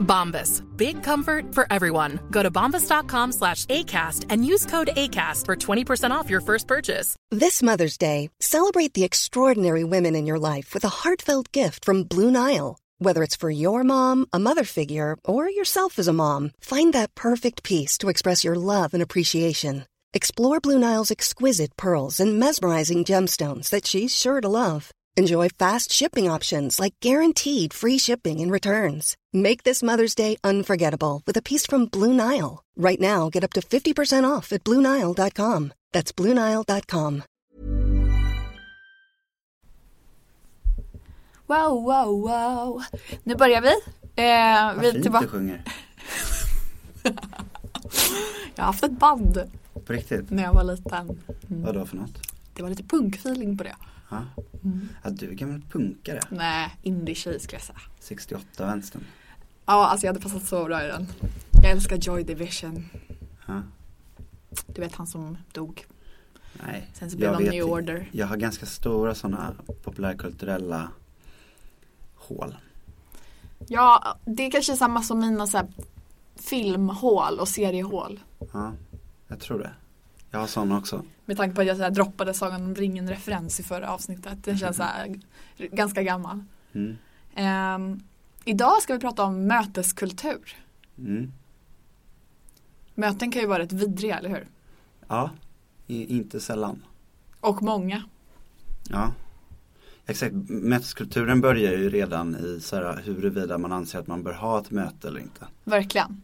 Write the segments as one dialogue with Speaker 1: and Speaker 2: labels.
Speaker 1: Bombas. Big comfort for everyone. Go to bombas.com slash ACAST and use code ACAST for 20% off your first purchase.
Speaker 2: This Mother's Day, celebrate the extraordinary women in your life with a heartfelt gift from Blue Nile. Whether it's for your mom, a mother figure, or yourself as a mom, find that perfect piece to express your love and appreciation. Explore Blue Nile's exquisite pearls and mesmerizing gemstones that she's sure to love. Enjoy fast shipping options like guaranteed free shipping and returns. Make this Mother's Day unforgettable with a piece from Blue Nile. Right now, get up to 50% off at BlueNile.com. That's BlueNile.com.
Speaker 3: Wow, wow, wow. Nu börjar vi. Eh,
Speaker 4: Vad
Speaker 3: vi är
Speaker 4: fint
Speaker 3: tillbaka.
Speaker 4: du sjunger.
Speaker 3: Jag har haft ett band
Speaker 4: På riktigt?
Speaker 3: när jag var liten.
Speaker 4: Vad då för något?
Speaker 3: Det var lite punkfeeling på det.
Speaker 4: Ja. ja, du är gammal punkare.
Speaker 3: Nej, indie-tjej skulle jag säga.
Speaker 4: 68 vänstern.
Speaker 3: Ja, alltså jag hade passat så bra i den. Jag älskar Joy Division.
Speaker 4: Ja.
Speaker 3: Du vet han som dog.
Speaker 4: Nej,
Speaker 3: Sen så blev de New. Order.
Speaker 4: Jag har ganska stora sådana populärkulturella hål.
Speaker 3: Ja, det är kanske samma som mina så här, filmhål och seriehål.
Speaker 4: Ja, jag tror det. Jag har sådana också.
Speaker 3: Med tanke på att jag så här, droppade Sagan om ringen-referens i förra avsnittet. Den känns så här, ganska gammal.
Speaker 4: Mm.
Speaker 3: Ehm, idag ska vi prata om möteskultur.
Speaker 4: Mm.
Speaker 3: Möten kan ju vara rätt vidriga, eller hur?
Speaker 4: Ja, i, inte sällan.
Speaker 3: Och många.
Speaker 4: Ja. Exakt, möteskulturen börjar ju redan i så här, huruvida man anser att man bör ha ett möte eller inte.
Speaker 3: Verkligen.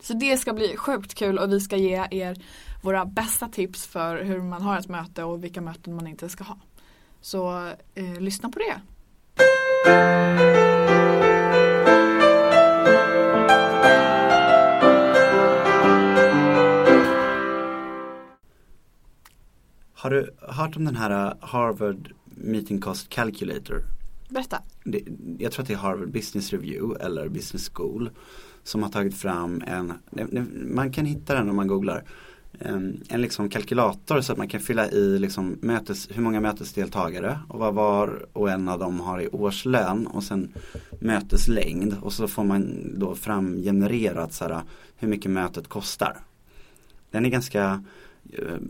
Speaker 3: Så det ska bli sjukt kul och vi ska ge er våra bästa tips för hur man har ett möte och vilka möten man inte ska ha. Så eh, lyssna på det.
Speaker 4: Har du hört om den här uh, Harvard Meeting Cost Calculator?
Speaker 3: Berätta.
Speaker 4: Det, jag tror att det är Harvard Business Review eller Business School som har tagit fram en, man kan hitta den om man googlar, en, en liksom kalkylator så att man kan fylla i liksom mötes, hur många mötesdeltagare och vad var och en av dem har i årslön och sen möteslängd och så får man då fram genererat så här, hur mycket mötet kostar. Den är ganska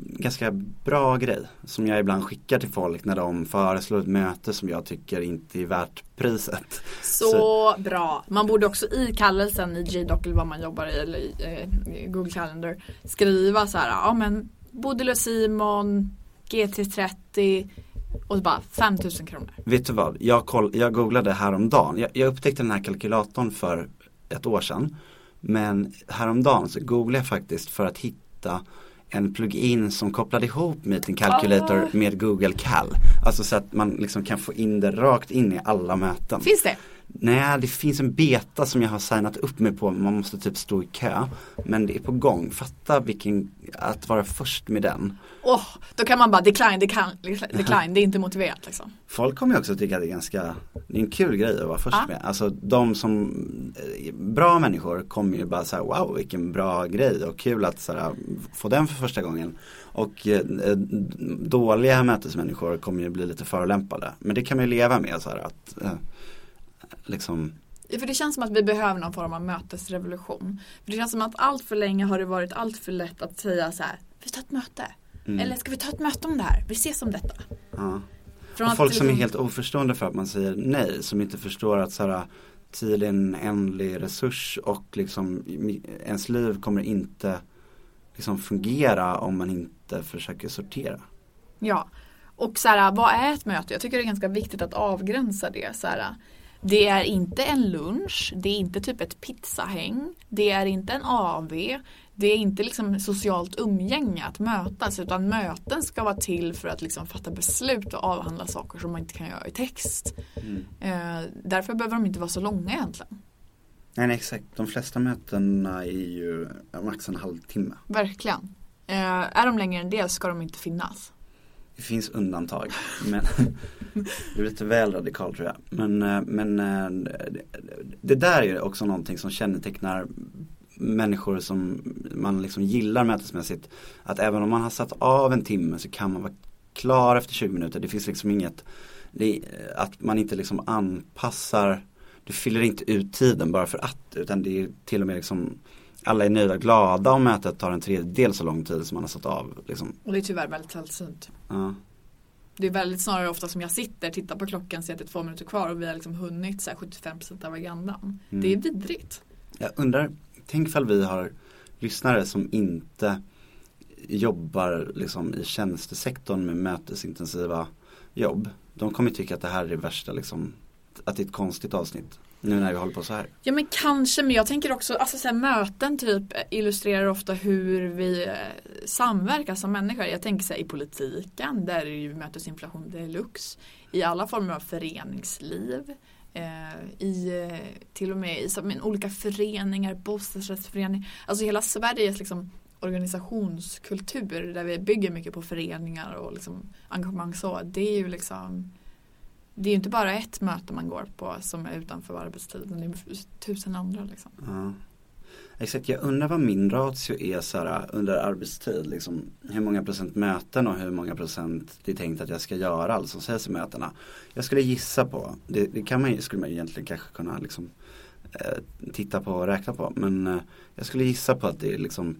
Speaker 4: ganska bra grej som jag ibland skickar till folk när de föreslår ett möte som jag tycker inte är värt priset.
Speaker 3: Så, bra. Man borde också i kallelsen i J-doc eller vad man jobbar i eller i eh, Google Calendar skriva så här, ja men Bodil och Simon, GT30 och så bara 5000 kronor.
Speaker 4: Vet du vad, jag, koll, jag googlade häromdagen, jag, jag upptäckte den här kalkylatorn för ett år sedan. Men häromdagen så googlade jag faktiskt för att hitta en plugin som kopplade ihop Meeting Calculator
Speaker 3: Ah.
Speaker 4: med Google Cal. Alltså så att man liksom kan få in det rakt in i alla möten.
Speaker 3: Finns det?
Speaker 4: Nej, det finns en beta som jag har signat upp mig på, man måste typ stå i kö. Men det är på gång, fatta vilken, att vara först med den.
Speaker 3: Åh, då kan man bara decline, decline, decline, det är inte motiverat liksom.
Speaker 4: Folk kommer ju också tycka att det är ganska, det är en kul grej att vara först
Speaker 3: Ja.
Speaker 4: med. Alltså de som, eh, bra människor kommer ju bara säga wow vilken bra grej och kul att så här, få den för första gången. Och eh, dåliga mötesmänniskor kommer ju bli lite förolämpade. Men det kan man ju leva med så här att eh, liksom
Speaker 3: För det känns som att vi behöver någon form av mötesrevolution. För det känns som att allt för länge har det varit allt för lätt att säga så här, vi tar ett möte.
Speaker 4: Mm.
Speaker 3: Eller ska vi ta ett möte om det här? Vi ses om detta.
Speaker 4: Ja.
Speaker 3: Från
Speaker 4: Och folk som är
Speaker 3: liksom-
Speaker 4: helt oförstående för att man säger nej, som inte förstår att så här, tid är en ändlig resurs och liksom ens liv kommer inte liksom fungera om man inte försöker sortera.
Speaker 3: Ja. Och så här, vad är ett möte? Jag tycker det är ganska viktigt att avgränsa det. Så här, det är inte en lunch, det är inte typ ett pizzahäng, det är inte en AV, det är inte liksom socialt umgänge att mötas utan möten ska vara till för att liksom fatta beslut och avhandla saker som man inte kan göra i text. Eh, därför behöver de inte vara så långa egentligen.
Speaker 4: Nej, nej exakt, de flesta mötena är ju max en halvtimme.
Speaker 3: Verkligen. Eh, är de längre än det ska de inte finnas
Speaker 4: det finns undantag. Men det är lite väl radikalt tror jag. Men, eh, men eh, det där är också någonting som kännetecknar människor som man liksom gillar mötesmässigt. Att även om man har satt av en timme så kan man vara klar efter 20 minuter. Det finns liksom inget, är, eh, att man inte liksom anpassar, du fyller inte ut tiden bara för att. Utan det är till och med liksom alla är nöjda och glada om mötet tar en tredjedel så lång tid som man har satt av. Liksom.
Speaker 3: Och det är tyvärr väldigt sällsynt.
Speaker 4: Ja.
Speaker 3: Det är väldigt snarare ofta som jag sitter, tittar på klockan, ser att det är två minuter kvar och vi har liksom hunnit så 75% av agendan.
Speaker 4: Mm.
Speaker 3: Det är vidrigt.
Speaker 4: Jag undrar, tänk ifall vi har lyssnare som inte jobbar liksom i tjänstesektorn med mötesintensiva jobb. De kommer tycka att det här är det värsta liksom, att det är ett konstigt avsnitt. Nu när vi håller på så här.
Speaker 3: Ja men kanske, men jag tänker också, alltså så här, möten typ illustrerar ofta hur vi eh, samverkar som människor. Jag tänker så här, i politiken, där är det ju mötesinflation deluxe. I alla former av föreningsliv. Eh, I eh, till och med i som, olika föreningar, bostadsrättsföreningar. Alltså hela Sveriges liksom, organisationskultur där vi bygger mycket på föreningar och liksom, engagemang så. Det är ju liksom det är ju inte bara ett möte man går på som är utanför arbetstiden. Det är tusen andra liksom.
Speaker 4: Ja. Exakt, jag undrar vad min ratio är så här, under arbetstid. Liksom, hur många procent möten och hur många procent det är tänkt att jag ska göra, allt som sägs i mötena. Jag skulle gissa på, det, det kan man, skulle man egentligen kanske kunna liksom, eh, titta på och räkna på. Men eh, jag skulle gissa på att det är liksom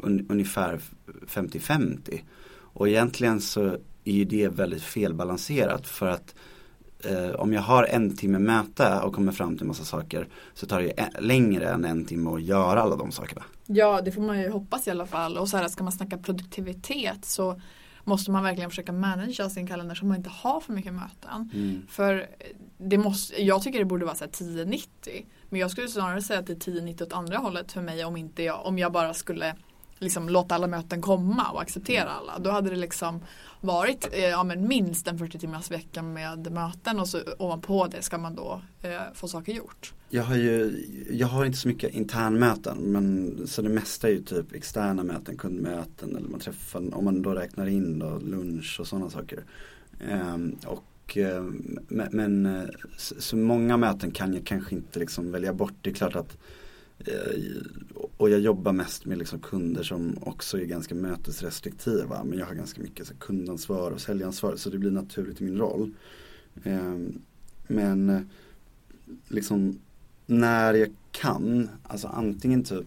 Speaker 4: un, ungefär 50-50. Och egentligen så är ju det väldigt felbalanserat för att eh, om jag har en timme möte och kommer fram till massa saker så tar det en, längre än en timme att göra alla de sakerna.
Speaker 3: Ja, det får man ju hoppas i alla fall. Och så här, ska man snacka produktivitet så måste man verkligen försöka managera sin kalender så man inte har för mycket möten.
Speaker 4: Mm.
Speaker 3: För det måste, jag tycker det borde vara 10-90. Men jag skulle snarare säga att det är 10-90 åt andra hållet för mig om, inte jag, om jag bara skulle liksom låta alla möten komma och acceptera alla. Då hade det liksom varit eh, ja, men minst en 40 timmars vecka med möten och så ovanpå det ska man då eh, få saker gjort.
Speaker 4: Jag har ju, jag har inte så mycket internmöten men så det mesta är ju typ externa möten, kundmöten eller man träffar, om man då räknar in då lunch och sådana saker. Ehm, och, eh, men, eh, så, så, många möten kan jag kanske inte liksom välja bort. Det är klart att eh, Eh, och jag jobbar mest med liksom kunder som också är ganska mötesrestriktiva. Men jag har ganska mycket så kundansvar och säljansvar så det blir naturligt i min roll. Ehm, men eh, liksom när jag kan, alltså antingen typ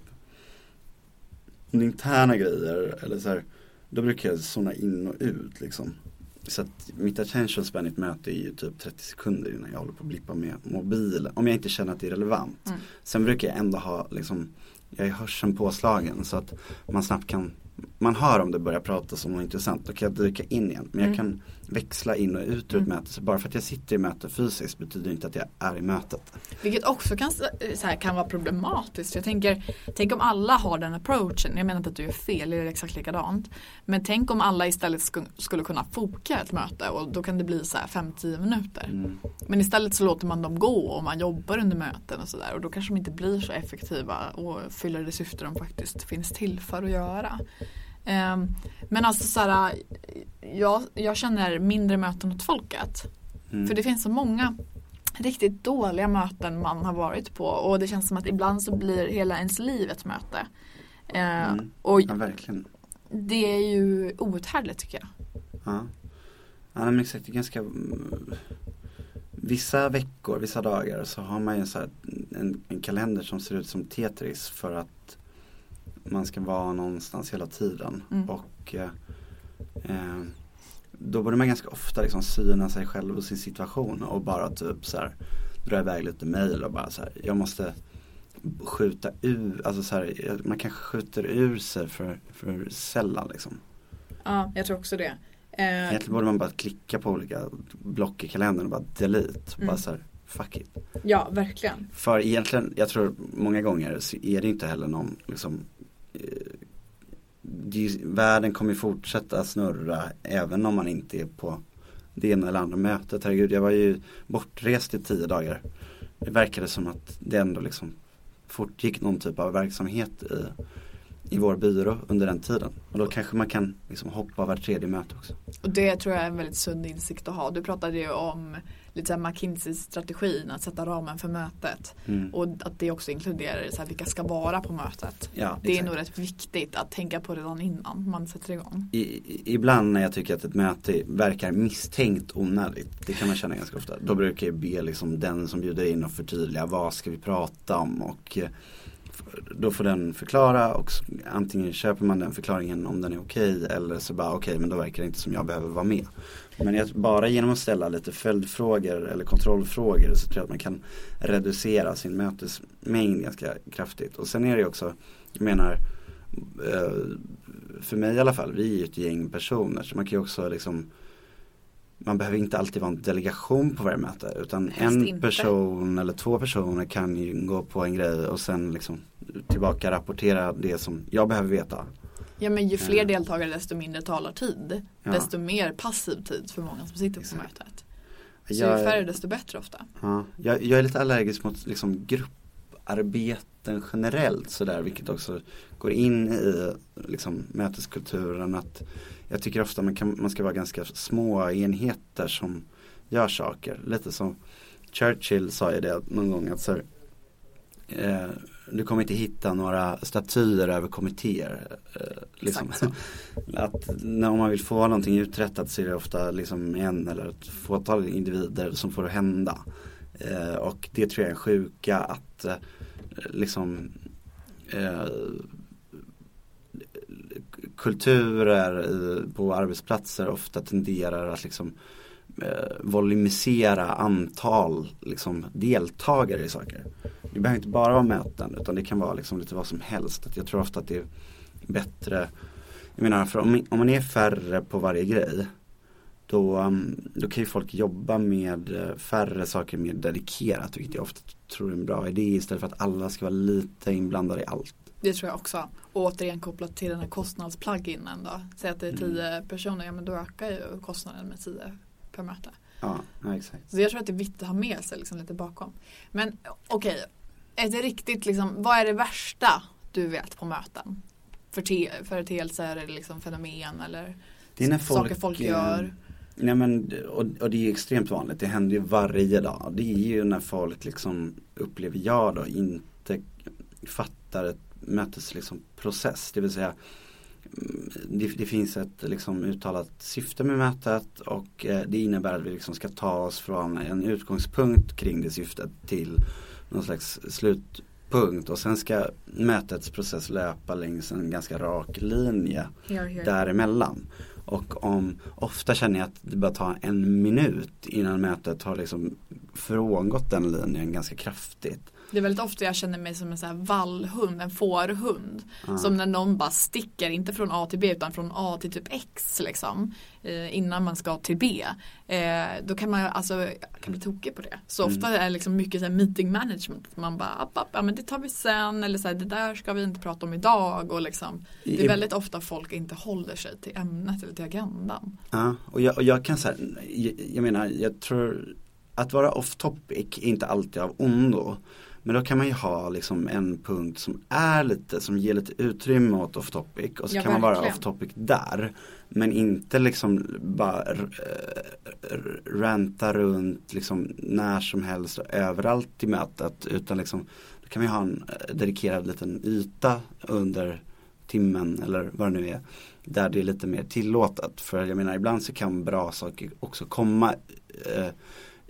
Speaker 4: interna grejer eller så här, då brukar jag zona in och ut liksom. Så att mitt attention span i ett möte är ju typ 30 sekunder innan jag håller på att blippa med mobilen. Om jag inte känner att det är relevant. Mm. Sen brukar jag ändå ha liksom jag är hörseln påslagen så att man snabbt kan man hör om det börjar prata som något intressant, då kan jag dyka in igen. Men jag mm. kan växla in och ut ur ett mm. möte. Så bara för att jag sitter i möte fysiskt betyder inte att jag är i mötet.
Speaker 3: Vilket också kan, så här, kan vara problematiskt. Jag tänker, tänk om alla har den approachen. Jag menar inte att du är fel, det är exakt likadant. Men tänk om alla istället sk skulle kunna foka ett möte och då kan det bli så här 5-10 minuter. Mm. Men istället så låter man dem gå och man jobbar under möten och sådär. Och då kanske de inte blir så effektiva och fyller det syfte de faktiskt finns till för att göra. Ehm, men alltså så här, jag, jag känner mindre möten åt folket. Mm. För det finns så många riktigt dåliga möten man har varit på och det känns som att ibland så blir hela ens liv ett möte. Ehm,
Speaker 4: mm. och ja, verkligen.
Speaker 3: Det är ju outhärdligt tycker jag.
Speaker 4: Ja, ja men exakt, det är ganska Vissa veckor, vissa dagar så har man ju så en, en kalender som ser ut som Tetris för att man ska vara någonstans hela tiden. Mm. Och eh, eh, då borde man ganska ofta liksom syna sig själv och sin situation och bara typ så här dra iväg lite mail och bara så här, jag måste skjuta ur, alltså så här, man kanske skjuter ur sig för, för sällan liksom.
Speaker 3: Ja, jag tror också det.
Speaker 4: Eh, Egentligen borde man bara klicka på olika block i kalendern och bara delete. Mm. Bara så här, fuck it.
Speaker 3: Ja, verkligen.
Speaker 4: För egentligen, jag tror många gånger så är det inte heller någon liksom Eh, världen kommer fortsätta snurra även om man inte är på det ena eller andra mötet. Herregud, jag var ju bortrest i tio dagar. Det verkade som att det ändå liksom fortgick någon typ av verksamhet i, i vår byrå under den tiden. Och då kanske man kan liksom hoppa var tredje möte också.
Speaker 3: Och det tror jag är en väldigt sund insikt att ha. Du pratade ju om lite så här McKinseys-strategin att sätta ramen för mötet.
Speaker 4: Mm.
Speaker 3: Och att det också inkluderar så här, vilka ska vara på mötet.
Speaker 4: Ja,
Speaker 3: Det är
Speaker 4: exakt.
Speaker 3: nog rätt viktigt att tänka på redan innan man sätter igång.
Speaker 4: I, ibland när jag tycker att ett möte verkar misstänkt onödigt, det kan man känna ganska ofta. Då brukar jag be liksom den som bjuder in och förtydliga vad ska vi prata om och eh, då får den förklara och antingen köper man den förklaringen om den är okej eller så bara okej men då verkar det inte som jag behöver vara med. Men jag, bara genom att ställa lite följdfrågor eller kontrollfrågor så tror jag att man kan reducera sin mötesmängd ganska kraftigt. Och sen är det också, jag menar eh, för mig i alla fall, vi är ju ett gäng personer så man kan ju också liksom man behöver inte alltid vara en delegation på varje möte utan
Speaker 3: Helst
Speaker 4: en
Speaker 3: inte.
Speaker 4: person eller två personer kan ju gå på en grej och sen liksom tillbaka rapportera det som jag behöver veta.
Speaker 3: Ja men ju fler
Speaker 4: Ja.
Speaker 3: deltagare desto mindre talartid.
Speaker 4: Ja.
Speaker 3: Desto mer passiv tid för många som sitter på mötet. Så
Speaker 4: Jag-
Speaker 3: ju färre desto bättre ofta.
Speaker 4: Ja, jag, jag är lite allergisk mot liksom grupparbeten generellt sådär vilket också går in i liksom möteskulturen att jag tycker ofta man, kan, man ska vara ganska små enheter som gör saker. Lite som Churchill sa ju det någon gång att så, eh, du kommer inte hitta några statyer över kommittéer. Eh, liksom. Att när man vill få någonting uträttat så är det ofta liksom en eller ett fåtal individer som får det hända. Eh, och det tror jag är en sjuka att eh, liksom kulturer på arbetsplatser ofta tenderar att liksom eh, volumisera antal liksom, deltagare i saker. Det behöver inte bara vara möten utan det kan vara liksom lite vad som helst. Att jag tror ofta att det är bättre, jag menar för om, om man är färre på varje grej då, mm, då kan ju folk jobba med eh, färre saker mer dedikerat vilket jag ofta tror är en bra idé istället för att alla ska vara lite inblandade i allt.
Speaker 3: Det tror jag också. Och återigen kopplat till den här kostnadspluginen då. Säg att det är
Speaker 4: mm.
Speaker 3: tio mm. personer, ja men då ökar ju kostnaden med tio ska möta.
Speaker 4: Ja, exakt.
Speaker 3: Så jag tror att det är viktigt att ha med sig liksom lite bakom. Men okej, okay. ett riktigt liksom, vad är det värsta du vet på möten? Företeelser eller liksom fenomen eller
Speaker 4: det är när folk,
Speaker 3: saker folk
Speaker 4: eh,
Speaker 3: gör?
Speaker 4: Nej men, och, och, det är extremt vanligt, det händer ju varje dag. Det är ju när folk liksom, upplever jag då, inte fattar ett mötesprocess. Liksom, process. det vill säga det, det finns ett liksom uttalat syfte med mötet och eh, det innebär att vi liksom ska ta oss från en utgångspunkt kring det syftet till någon slags slutpunkt och sen ska mötets process löpa längs en ganska rak linje däremellan. Och om, ofta känner jag att det bara tar en minut innan mötet har liksom frångått den linjen ganska kraftigt.
Speaker 3: Det är väldigt ofta jag känner mig som en sån här vallhund, en fårhund.
Speaker 4: Ja.
Speaker 3: Som när någon bara sticker, inte från A till B utan från A till typ X liksom. Eh, innan man ska till B. Eh, då kan man alltså, kan bli tokig på det. Så
Speaker 4: Mm.
Speaker 3: ofta är det liksom mycket så meeting management. Man bara, app, app, ja men det tar vi sen. Eller så här, det där ska vi inte prata om idag. Och liksom, det är väldigt ofta folk inte håller sig till ämnet eller till agendan.
Speaker 4: Ja, och jag, och jag kan säga, jag, jag menar, jag tror att vara off topic är inte alltid av ondo. Men då kan man ju ha liksom en punkt som är lite, som ger lite utrymme åt off topic och så
Speaker 3: Ja,
Speaker 4: kan man vara
Speaker 3: verkligen.
Speaker 4: off topic där. Men inte liksom bara r- r- ranta runt liksom när som helst och överallt i mötet utan liksom då kan vi ha en eh, dedikerad liten yta under timmen eller vad det nu är. Där det är lite mer tillåtet. För jag menar ibland så kan bra saker också komma eh,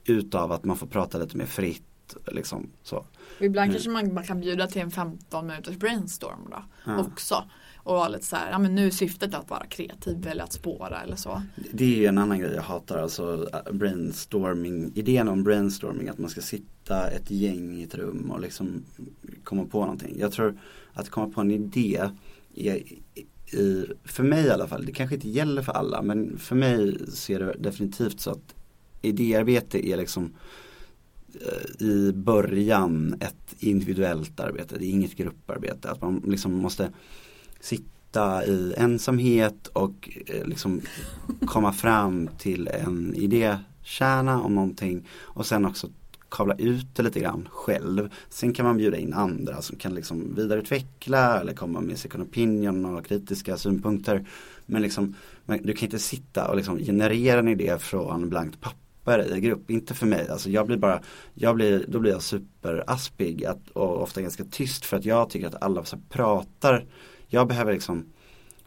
Speaker 4: utav att man får prata lite mer fritt. Liksom, så.
Speaker 3: Och ibland
Speaker 4: Mm.
Speaker 3: kanske man bara kan bjuda till en 15 minuters brainstorm då.
Speaker 4: Ja.
Speaker 3: Också. Och vara lite så här, ja men nu är syftet att vara kreativ eller att spåra eller så.
Speaker 4: Det är ju en annan grej jag hatar, alltså äh, brainstorming, idén om brainstorming, att man ska sitta ett gäng i ett rum och liksom komma på någonting. Jag tror att komma på en idé är, i, för mig i alla fall, det kanske inte gäller för alla, men för mig ser det definitivt så att idéarbete är liksom Eh, i början ett individuellt arbete, det är inget grupparbete. Att man liksom måste sitta i ensamhet och eh, liksom komma fram till en idékärna om någonting och sen också kavla ut det lite grann själv. Sen kan man bjuda in andra som kan liksom vidareutveckla eller komma med second opinion och kritiska synpunkter. Men liksom, du kan inte sitta och liksom generera en idé från blankt papper i grupp, inte för mig. Alltså jag blir bara, jag blir, då blir jag superaspig att, och ofta ganska tyst för att jag tycker att alla så pratar. Jag behöver liksom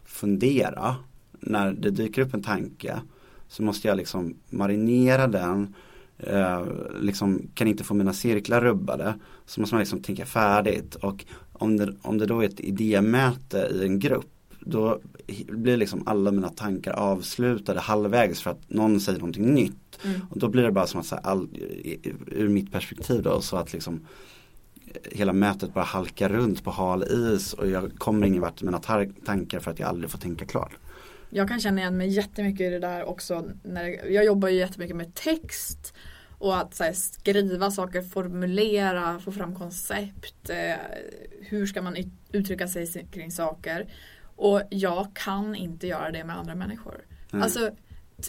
Speaker 4: fundera när det dyker upp en tanke så måste jag liksom marinera den eh, liksom kan inte få mina cirklar rubbade så måste man liksom tänka färdigt och om det, om det då är ett idémöte i en grupp då blir liksom alla mina tankar avslutade halvvägs för att någon säger någonting nytt. Mm. Och då blir det bara som att, så här, all, ur mitt perspektiv då, så att liksom hela mötet bara halkar runt på hal is och jag kommer ingen vart med mina tankar för att jag aldrig får tänka klart.
Speaker 3: Jag kan känna igen mig jättemycket i det där också. När, jag jobbar ju jättemycket med text och att här, skriva saker, formulera, få fram koncept. Eh, hur ska man uttrycka sig kring saker? Och jag kan inte göra det med andra människor. Mm. Alltså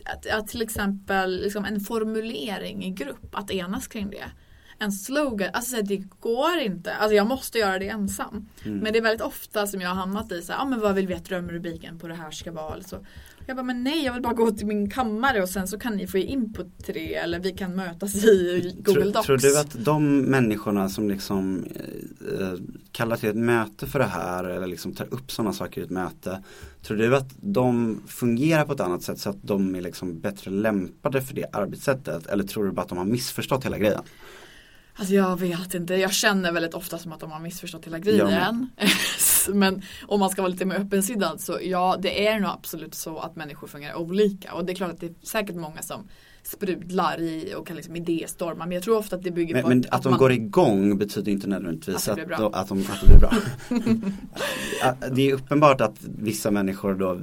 Speaker 3: att, att, till exempel liksom en formulering i grupp, att enas kring det en slogan. Alltså det går inte. Alltså jag måste göra det ensam. Mm. Men det är väldigt ofta som jag har hamnat i så här, ah, men vad vill vi att drömrubriken på det här ska vara? Alltså, jag bara, men nej jag vill bara gå till min kammare och sen så kan ni få input till det eller vi kan mötas i Google Docs.
Speaker 4: Tror, tror du att de människorna som liksom eh, kallar till ett möte för det här eller liksom tar upp sådana saker i ett möte Tror du att de fungerar på ett annat sätt så att de är liksom bättre lämpade för det arbetssättet eller tror du bara att de har missförstått hela grejen?
Speaker 3: Alltså jag vet inte, jag känner väldigt ofta som att de har missförstått hela grejen. Men om man ska vara lite mer öppensinnad så ja, det är nog absolut så att människor fungerar olika. Och det är klart att det är säkert många som sprudlar i och kan liksom idéstorma. Men jag tror ofta att det bygger
Speaker 4: men,
Speaker 3: på
Speaker 4: men
Speaker 3: att,
Speaker 4: att, de
Speaker 3: man...
Speaker 4: går igång betyder inte nödvändigtvis att,
Speaker 3: att,
Speaker 4: att, de, att det blir bra. det är uppenbart att vissa människor då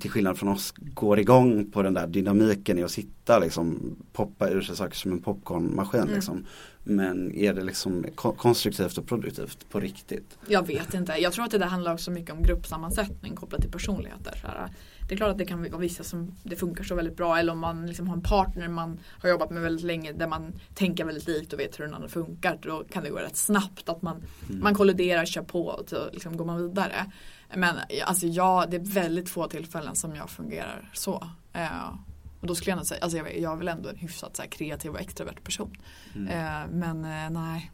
Speaker 4: till skillnad från oss går igång på den där dynamiken i att sitta liksom poppa ur sig saker som en popcornmaskin mm. liksom. Men är det liksom konstruktivt och produktivt på riktigt?
Speaker 3: Jag vet inte. Jag tror att det där handlar också mycket om gruppsammansättning kopplat till personligheter. Det är klart att det kan vara vissa som det funkar så väldigt bra eller om man liksom har en partner man har jobbat med väldigt länge där man tänker väldigt likt och vet hur den andra funkar. Då kan det gå rätt snabbt att man, mm. man kolliderar, kör på och så liksom går man vidare. Men alltså ja, det är väldigt få tillfällen som jag fungerar så. Uh, och då skulle jag nog säga, alltså jag, jag är väl ändå en hyfsat så kreativ och extrovert person. Mm. Uh, men uh, nej,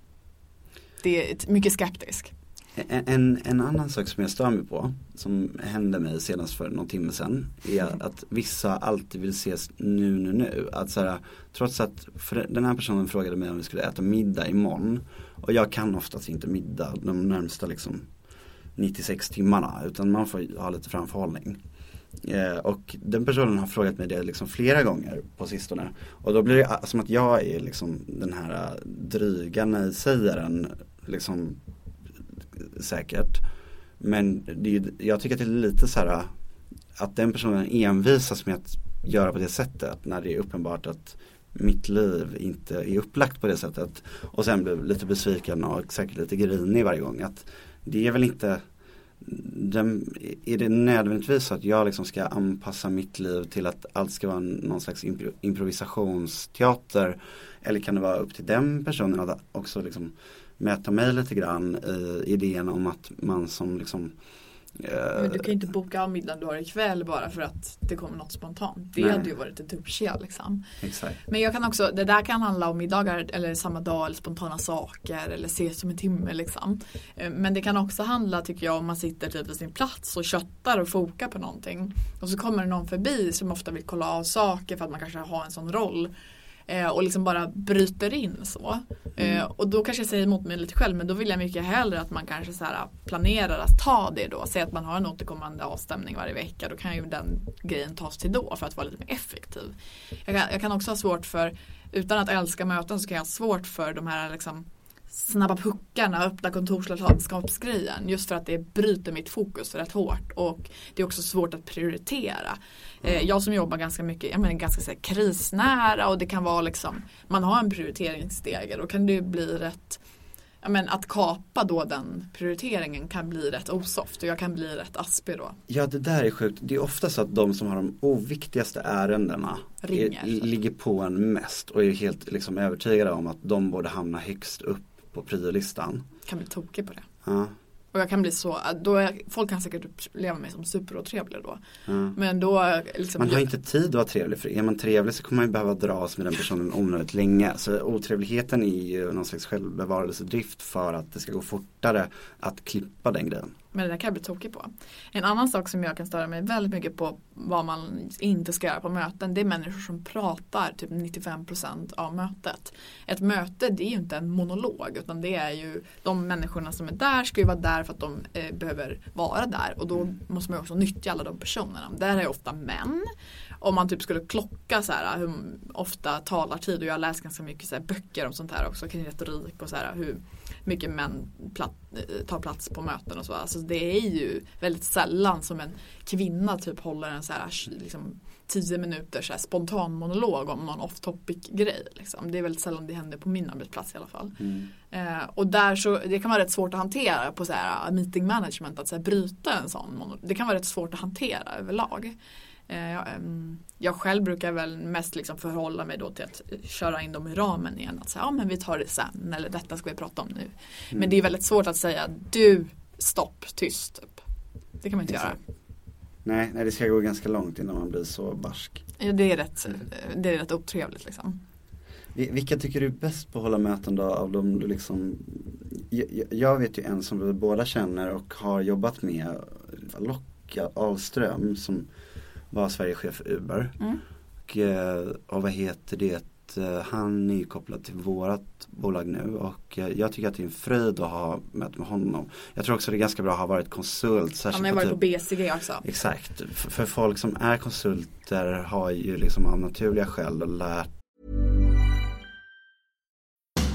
Speaker 3: det är mycket skeptisk.
Speaker 4: En, en annan sak som jag stör mig på, som hände mig senast för någon timme sedan, är mm. att vissa alltid vill ses nu, nu, nu. Att så här, trots att den här personen frågade mig om vi skulle äta middag imorgon och jag kan oftast inte middag de närmsta liksom 96 timmarna utan man får ha lite framförhållning. Eh, och den personen har frågat mig det liksom flera gånger på sistone. Och då blir det som att jag är liksom den här dryga nej-sägaren liksom säkert. Men det är, jag tycker att det är lite så här att den personen envisas med att göra på det sättet när det är uppenbart att mitt liv inte är upplagt på det sättet. Och sen blir lite besviken och säkert lite grinig varje gång. Att det är väl inte den, är det nödvändigtvis så att jag liksom ska anpassa mitt liv till att allt ska vara någon slags improvisationsteater? Eller kan det vara upp till den personen att också liksom möta mig lite grann i idén om att man som liksom
Speaker 3: eh, men du kan ju inte boka av middagen du har ikväll bara för att det kommer något spontant. Det Nej. hade ju varit ett uppskäl liksom.
Speaker 4: Exakt.
Speaker 3: Men jag kan också, det där kan handla om middagar eller samma dag eller spontana saker eller ses om en timme liksom. Eh, men det kan också handla tycker jag om man sitter typ på sin plats och köttar och fokar på någonting. Och så kommer det någon förbi som ofta vill kolla av saker för att man kanske har en sån roll. Eh, och liksom bara bryter in så. Eh, mm. och då kanske jag säger emot mig lite själv men då vill jag mycket hellre att man kanske så här planerar att ta det då. Säg att man har en återkommande avstämning varje vecka. Då kan ju den grejen tas till då för att vara lite mer effektiv. Jag kan, jag kan också ha svårt för, utan att älska möten så kan jag ha svårt för de här liksom snabba puckarna, öppna kontorslandskapsgrejen. Just för att det bryter mitt fokus rätt hårt och det är också svårt att prioritera. Eh, jag som jobbar ganska mycket, jag menar ganska så här, krisnära och det kan vara liksom, man har en prioriteringsstege då kan det bli rätt ja, men att kapa då den prioriteringen kan bli rätt osoft och jag kan bli rätt aspig då.
Speaker 4: Ja det där är sjukt. Det är ofta så att de som har de oviktigaste ärendena
Speaker 3: Ringer.
Speaker 4: är, ligger på en mest och är helt liksom övertygade om att de borde hamna högst upp på priolistan.
Speaker 3: Kan bli tokig på det.
Speaker 4: Ja,
Speaker 3: Och jag kan bli så, då är, folk kan säkert uppleva mig som superotrevlig då.
Speaker 4: ja.
Speaker 3: Men då liksom,
Speaker 4: Man har inte tid att vara trevlig för är man trevlig så kommer man ju behöva dras med den personen onödigt länge. Så otrevligheten är ju någon slags självbevarelsedrift för att det ska gå fortare att klippa den grejen.
Speaker 3: Men det där kan jag bli tokig på. En annan sak som jag kan störa mig väldigt mycket på vad man inte ska göra på möten det är människor som pratar typ 95% av mötet. Ett möte det är ju inte en monolog utan det är ju de människorna som är där ska ju vara där för att de eh, behöver vara där och då måste man ju också nyttja alla de personerna. Där är ofta män. Om man typ skulle klocka så här hur ofta talartid och jag läst ganska mycket så här böcker om sånt här också kring retorik och så här hur mycket män platt, eh, tar plats på möten och så. Alltså det är ju väldigt sällan som en kvinna typ håller en så här liksom, tio minuter så här spontan monolog om någon off topic grej. Liksom. Det är väldigt sällan det händer på min arbetsplats i alla fall. Eh, och där så, det kan vara rätt svårt att hantera på så här meeting management att så här, bryta en sån monolog. Det kan vara rätt svårt att hantera överlag. Eh, jag, själv brukar väl mest liksom förhålla mig då till att eh, köra in dem i ramen igen. Att säga, ja men vi tar det sen eller detta ska vi prata om nu. Men det är väldigt svårt att säga du, stopp, tyst. Typ. Det kan man inte göra.
Speaker 4: Exakt. Nej, nej, det ska gå ganska långt innan man blir så barsk.
Speaker 3: Ja, det, är rätt, det är rätt otrevligt liksom.
Speaker 4: Vi- Vilka tycker du är bäst på att hålla möten då av dem du liksom jag vet ju en som vi båda känner och har jobbat med Locka Ahlström som var Sverigechef för Uber.
Speaker 3: Mm.
Speaker 4: Och, eh, och vad heter det eh, han är ju kopplad till vårat bolag nu och eh, jag tycker att det är en fröjd att ha möte med honom. Jag tror också det är ganska bra att ha varit konsult.
Speaker 3: Han har ju varit på BCG också.
Speaker 4: Exakt, för, för folk som är konsulter har ju liksom av naturliga skäl lärt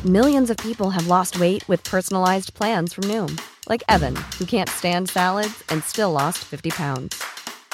Speaker 5: Millions of people have lost weight with personalized plans from Noom, like Evan, who can't stand salads and still lost 50 pounds.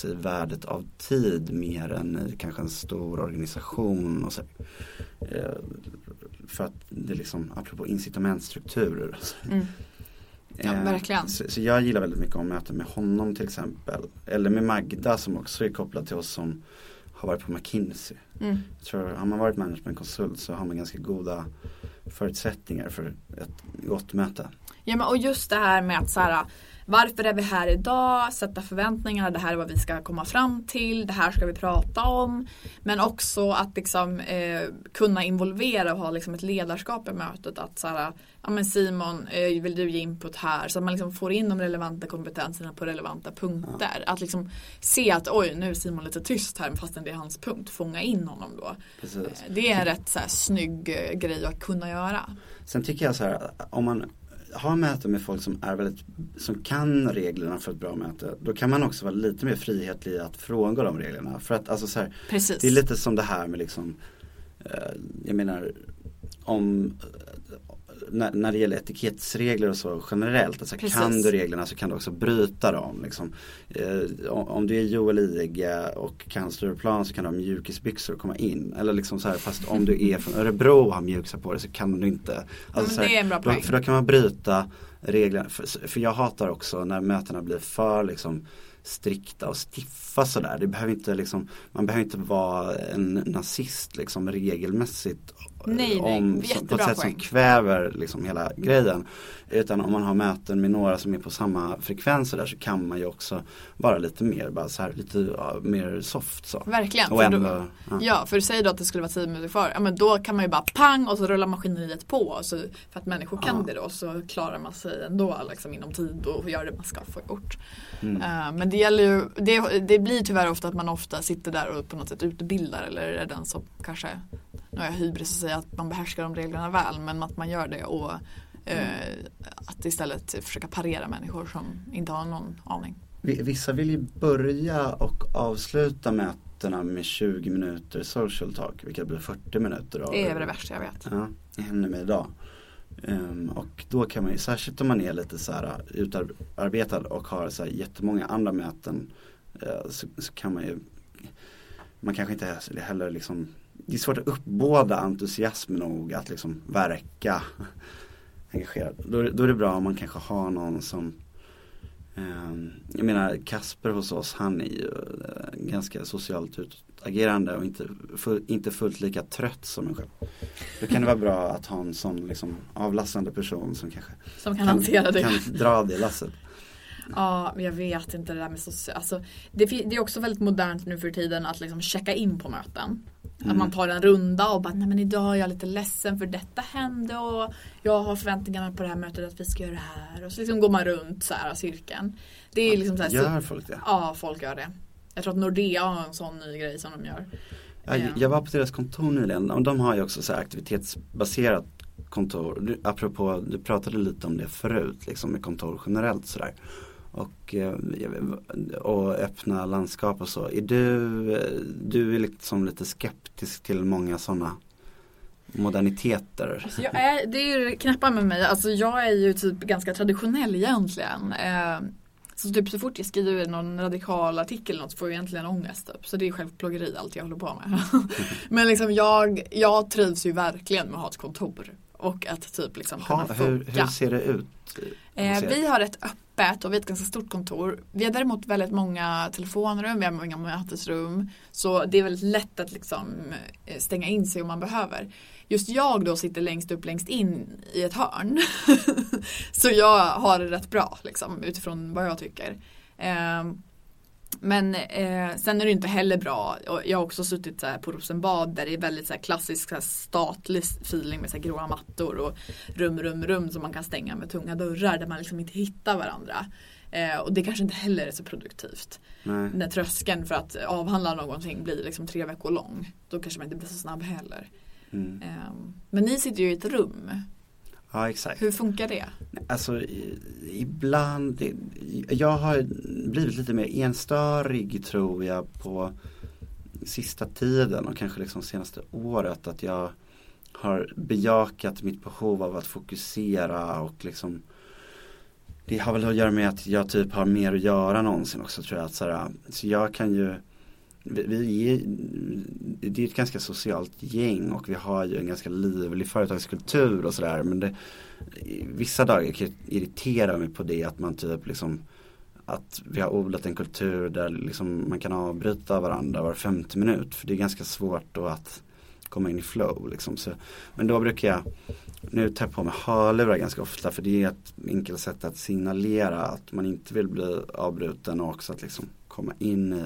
Speaker 4: Sig värdet av tid mer än i kanske en stor organisation och så. Eh, För att det är liksom, apropå incitamentstrukturer.
Speaker 3: Mm. Ja,
Speaker 4: Eh,
Speaker 3: verkligen.
Speaker 4: Så, så jag gillar väldigt mycket att möta med honom till exempel. Eller med Magda som också är kopplad till oss som har varit på McKinsey.
Speaker 3: Mm.
Speaker 4: Jag tror, har man varit managementkonsult så har man ganska goda förutsättningar för ett gott möte.
Speaker 3: Ja men och just det här med att så här, varför är vi här idag? Sätta förväntningar, det här är vad vi ska komma fram till, det här ska vi prata om. Men också att liksom, eh, kunna involvera och ha liksom, ett ledarskap i mötet. Att så här, ja men Simon, eh, vill du ge input här? Så att man liksom får in de relevanta kompetenserna på relevanta punkter. Att liksom se att oj, nu är Simon lite tyst här fastän det är hans punkt. Fånga in honom då.
Speaker 4: Precis.
Speaker 3: Det är en rätt så här, snygg eh, grej att kunna göra.
Speaker 4: Sen tycker jag så här, om man har möten med folk som är väldigt, som kan reglerna för ett bra möte, då kan man också vara lite mer frihetlig att frångå de reglerna. För att alltså så här, det är lite som det här med liksom, eh, jag menar, om när, när det gäller etikettsregler och så generellt, alltså
Speaker 3: Precis.
Speaker 4: kan du reglerna så kan du också bryta dem. Liksom. Eh, om, du är Joel och kan Stureplan så kan du ha mjukisbyxor och komma in. Eller liksom så här, fast om du är från Örebro och har mjukisar på dig så kan du inte. Alltså, här, då,
Speaker 3: poäng.
Speaker 4: för då kan man bryta reglerna. För, för jag hatar också när mötena blir för liksom strikta och stiffa sådär. Det behöver inte liksom, man behöver inte vara en nazist liksom regelmässigt.
Speaker 3: Nej, nej,
Speaker 4: om, som, på ett sätt
Speaker 3: poäng.
Speaker 4: som kväver liksom hela grejen. Utan om man har möten med några som är på samma frekvenser där så kan man ju också vara lite mer, bara så här, lite ja, mer soft så.
Speaker 3: Verkligen.
Speaker 4: Och
Speaker 3: för
Speaker 4: ändå,
Speaker 3: då,
Speaker 4: ja.
Speaker 3: ja. för säg då att det skulle vara 10 minuter kvar. Ja men då kan man ju bara pang och så rullar maskineriet på. Och så, för att människor kan
Speaker 4: Ja.
Speaker 3: det då så klarar man sig ändå liksom, inom tid och gör det man ska få gjort.
Speaker 4: Mm.
Speaker 3: Eh, men det gäller ju, det, det blir tyvärr ofta att man ofta sitter där och på något sätt utbildar eller är den som kanske, nu har jag hybris att säga att man behärskar de reglerna väl men att man gör det och eh, att istället försöka parera människor som inte har någon aning.
Speaker 4: Vi- Vissa vill ju börja och avsluta mötena med 20 minuter social talk, vilket blir 40 minuter. Av,
Speaker 3: Det är väl det värsta jag vet.
Speaker 4: Ja, det händer mig idag. Ehm, och då kan man ju, särskilt om man är lite så här utarbetad och har så här jättemånga andra möten eh, så, så kan man ju man kanske inte heller liksom det är svårt att uppbåda entusiasm nog att liksom verka engagerad. Då, då är det bra om man kanske har någon som ehm, Jag menar Kasper hos oss han är ju eh, ganska socialt utagerande och inte, full, inte fullt lika trött som en själv. Då kan det vara bra att ha en sån liksom avlastande person som kanske
Speaker 3: Som kan hantera det.
Speaker 4: kan dra det lasset.
Speaker 3: Ja, men jag vet inte det där med social... Alltså, det, det är också väldigt modernt nu för tiden att liksom checka in på möten. Att man tar en runda och bara, nej men idag är jag lite ledsen för detta hände och jag har förväntningarna på det här mötet att vi ska göra det här. Och så liksom går man runt så här cirkeln. Det är liksom så här,
Speaker 4: Gör folk det?
Speaker 3: Ja, folk gör det. Jag tror att Nordea har en sån ny grej som de gör.
Speaker 4: Ja, jag var på deras kontor nyligen och de har ju också så här aktivitetsbaserat kontor. Du, apropå, du pratade lite om det förut, liksom med kontor generellt sådär. Och, eh, och öppna landskap och så. Är du, du är liksom lite skeptisk till många sådana moderniteter?
Speaker 3: Jag är, det är ju knäppa med mig. Alltså jag är ju typ ganska traditionell egentligen. Eh, så typ så fort jag skriver någon radikal artikel eller något så får jag egentligen ångest. Typ. Så det är självplågeri allt jag håller på med. Men liksom jag, jag trivs ju verkligen med att ha ett kontor. Och att typ liksom kunna
Speaker 4: Ha, hur,
Speaker 3: funka.
Speaker 4: hur ser det ut?
Speaker 3: Eh, vi har ett öppet och vi har ett ganska stort kontor. Vi har däremot väldigt många telefonrum, vi har många mötesrum. Så det är väldigt lätt att liksom eh, stänga in sig om man behöver. Just jag då sitter längst upp, längst in i ett hörn. så jag har det rätt bra liksom, utifrån vad jag tycker. Eh, men eh, sen är det inte heller bra. Jag har också suttit så på Rosenbad där det är väldigt så här klassisk så här statlig feeling med så här gråa mattor och rum, rum, rum som man kan stänga med tunga dörrar där man liksom inte hittar varandra. Eh, och det kanske inte heller är så produktivt.
Speaker 4: Nej.
Speaker 3: När tröskeln för att avhandla någonting blir liksom tre veckor lång. Då kanske man inte blir så snabb heller.
Speaker 4: Mm.
Speaker 3: Eh, men ni sitter ju i ett rum.
Speaker 4: Ja exakt.
Speaker 3: Hur funkar det?
Speaker 4: Alltså ibland, jag har blivit lite mer enstörig tror jag på sista tiden och kanske liksom senaste året att jag har bejakat mitt behov av att fokusera och liksom Det har väl att göra med att jag typ har mer att göra någonsin också tror jag. Att så, här, så jag kan ju vi, vi är, det är ett ganska socialt gäng och vi har ju en ganska livlig företagskultur och sådär. Men det, vissa dagar kan jag irritera mig på det att man typ liksom att vi har odlat en kultur där liksom man kan avbryta varandra var femte minut. För det är ganska svårt då att komma in i flow liksom. Så, men då brukar jag nu tar jag på mig hörlurar ganska ofta. För det är ett enkelt sätt att signalera att man inte vill bli avbruten och också att liksom komma in i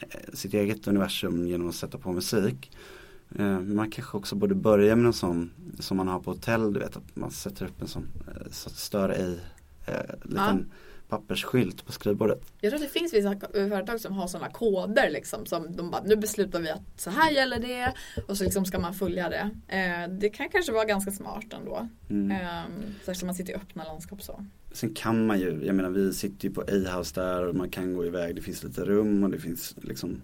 Speaker 4: Eh, sitt eget universum genom att sätta på musik. Eh, man kanske också borde börja med någon sån som man har på hotell, du vet att man sätter upp en sån eh, så att stör i. eh, liten pappersskylt på skrivbordet.
Speaker 3: Jag tror att det finns vissa företag som har sådana koder liksom som de bara, nu beslutar vi att så här gäller det och så liksom ska man följa det. Eh, det kan kanske vara ganska smart ändå.
Speaker 4: Mm.
Speaker 3: Eh, särskilt om man sitter i öppna landskap så.
Speaker 4: Sen kan man ju, jag menar vi sitter ju på A-house där och man kan gå iväg, det finns lite rum och det finns liksom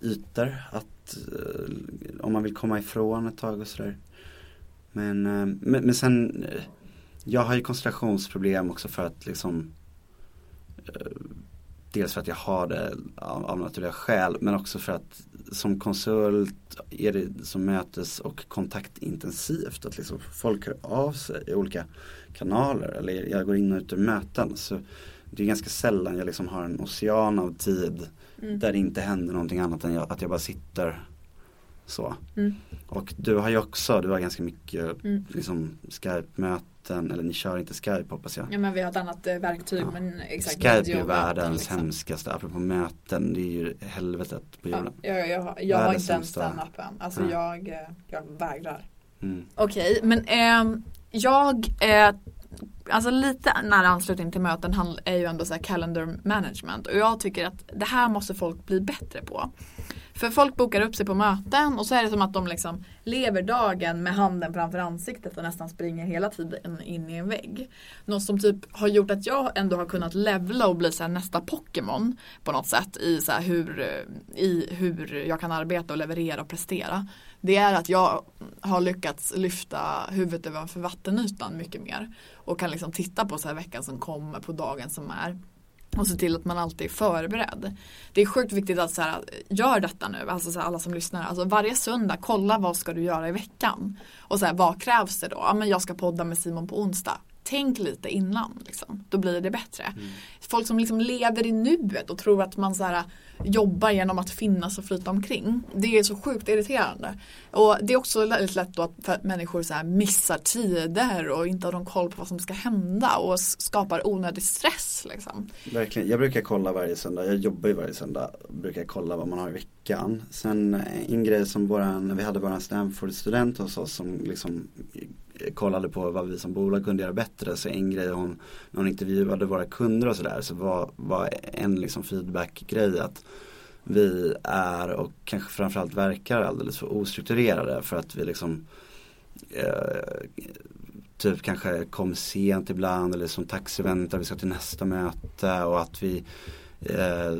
Speaker 4: ytor att eh, om man vill komma ifrån ett tag och sådär. Men, eh, men, men sen, eh, jag har ju koncentrationsproblem också för att liksom eh, Dels för att jag har det av, av naturliga skäl men också för att som konsult är det som mötes och kontaktintensivt. Att liksom folk hör av sig i olika kanaler eller jag går in och ut ur möten. Så det är ganska sällan jag liksom har en ocean av tid
Speaker 3: Mm.
Speaker 4: där det inte händer någonting annat än jag, att jag bara sitter så.
Speaker 3: Mm.
Speaker 4: Och du har ju också, du har ganska mycket
Speaker 3: Mm.
Speaker 4: liksom Skype-möten eller ni kör inte Skype hoppas jag.
Speaker 3: Ja men vi har ett annat eh, verktyg
Speaker 4: Ja.
Speaker 3: men exakt.
Speaker 4: Skype är ju världens
Speaker 3: liksom.
Speaker 4: hemskaste, apropå möten, det är ju helvetet på
Speaker 3: Ja,
Speaker 4: jorden.
Speaker 3: jag, jag, jag har inte ens den appen. Alltså
Speaker 4: Nej.
Speaker 3: jag, eh, jag vägrar.
Speaker 4: Mm.
Speaker 3: Okej, men ehm, jag, eh, alltså lite nära anslutning till möten är ju ändå så här calendar management och jag tycker att det här måste folk bli bättre på. För folk bokar upp sig på möten och så är det som att de liksom lever dagen med handen framför ansiktet och nästan springer hela tiden in i en vägg. Något som typ har gjort att jag ändå har kunnat levla och bli så här nästa Pokémon på något sätt i, så här hur, eh, i hur jag kan arbeta och leverera och prestera. Det är att jag har lyckats lyfta huvudet ovanför vattenytan mycket mer. Och kan liksom titta på så här veckan som kommer på dagen som är. Och se till att man alltid är förberedd. Det är sjukt viktigt att så här, gör detta nu, alltså så här, alla som lyssnar. Alltså varje söndag, kolla vad ska du göra i veckan. Och så här, vad krävs det då? Ja, men jag ska podda med Simon på onsdag. Tänk lite innan, liksom. då blir det bättre. Folk som liksom lever i nuet och tror att man så här, jobbar genom att finnas och flyta omkring. Det är så sjukt irriterande. Och det är också väldigt lätt då att människor så här missar tider och inte har någon koll på vad som ska hända och skapar onödig stress. Liksom.
Speaker 4: Verkligen, jag brukar kolla varje söndag, jag jobbar ju varje söndag, brukar kolla vad man har i veckan. Sen eh, en grej som våran, vi hade våran Stanford-student hos oss som liksom kollade på vad vi som bolag kunde göra bättre. Så en grej hon, när hon intervjuade våra kunder och sådär så var, var en liksom feedback-grej att vi är och kanske framförallt verkar alldeles för ostrukturerade för att vi liksom eh, typ kanske kom sent ibland eller som taxiväntar, vi ska till nästa möte och att vi eh,